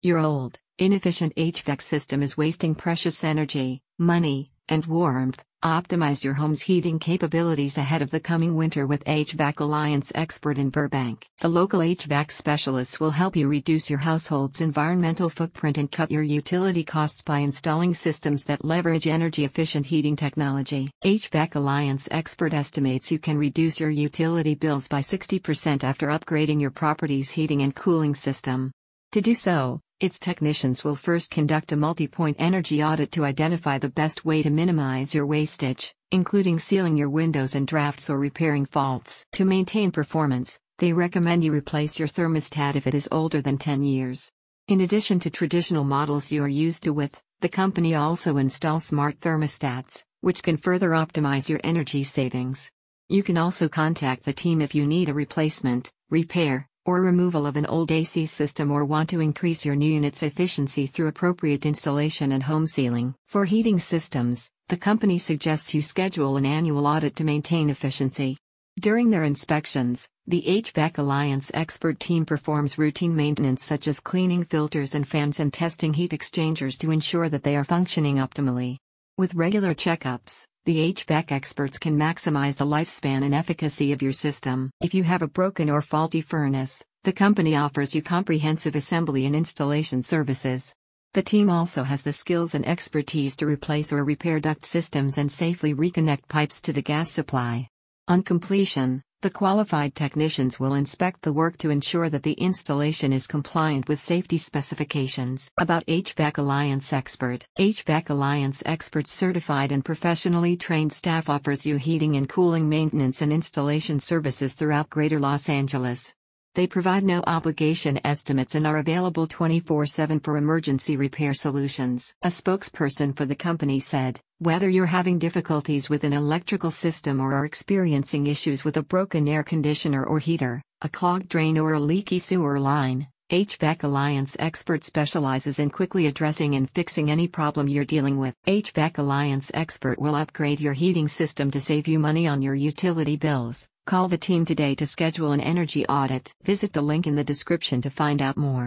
Your old, inefficient HVAC system is wasting precious energy, money, and warmth. Optimize your home's heating capabilities ahead of the coming winter with HVAC Alliance expert in Burbank. The local HVAC specialists will help you reduce your household's environmental footprint and cut your utility costs by installing systems that leverage energy efficient heating technology. HVAC Alliance expert estimates you can reduce your utility bills by 60% after upgrading your property's heating and cooling system. To do so, its technicians will first conduct a multi point energy audit to identify the best way to minimize your wastage, including sealing your windows and drafts or repairing faults. To maintain performance, they recommend you replace your thermostat if it is older than 10 years. In addition to traditional models you are used to with, the company also installs smart thermostats, which can further optimize your energy savings. You can also contact the team if you need a replacement, repair, or removal of an old AC system or want to increase your new unit's efficiency through appropriate installation and home sealing. For heating systems, the company suggests you schedule an annual audit to maintain efficiency. During their inspections, the HVAC Alliance expert team performs routine maintenance such as cleaning filters and fans and testing heat exchangers to ensure that they are functioning optimally. With regular checkups, the HVAC experts can maximize the lifespan and efficacy of your system. If you have a broken or faulty furnace, the company offers you comprehensive assembly and installation services. The team also has the skills and expertise to replace or repair duct systems and safely reconnect pipes to the gas supply. On completion, the qualified technicians will inspect the work to ensure that the installation is compliant with safety specifications. About HVAC Alliance Expert HVAC Alliance Expert certified and professionally trained staff offers you heating and cooling maintenance and installation services throughout Greater Los Angeles. They provide no obligation estimates and are available 24 7 for emergency repair solutions. A spokesperson for the company said, Whether you're having difficulties with an electrical system or are experiencing issues with a broken air conditioner or heater, a clogged drain, or a leaky sewer line, HVAC Alliance Expert specializes in quickly addressing and fixing any problem you're dealing with. HVAC Alliance Expert will upgrade your heating system to save you money on your utility bills. Call the team today to schedule an energy audit. Visit the link in the description to find out more.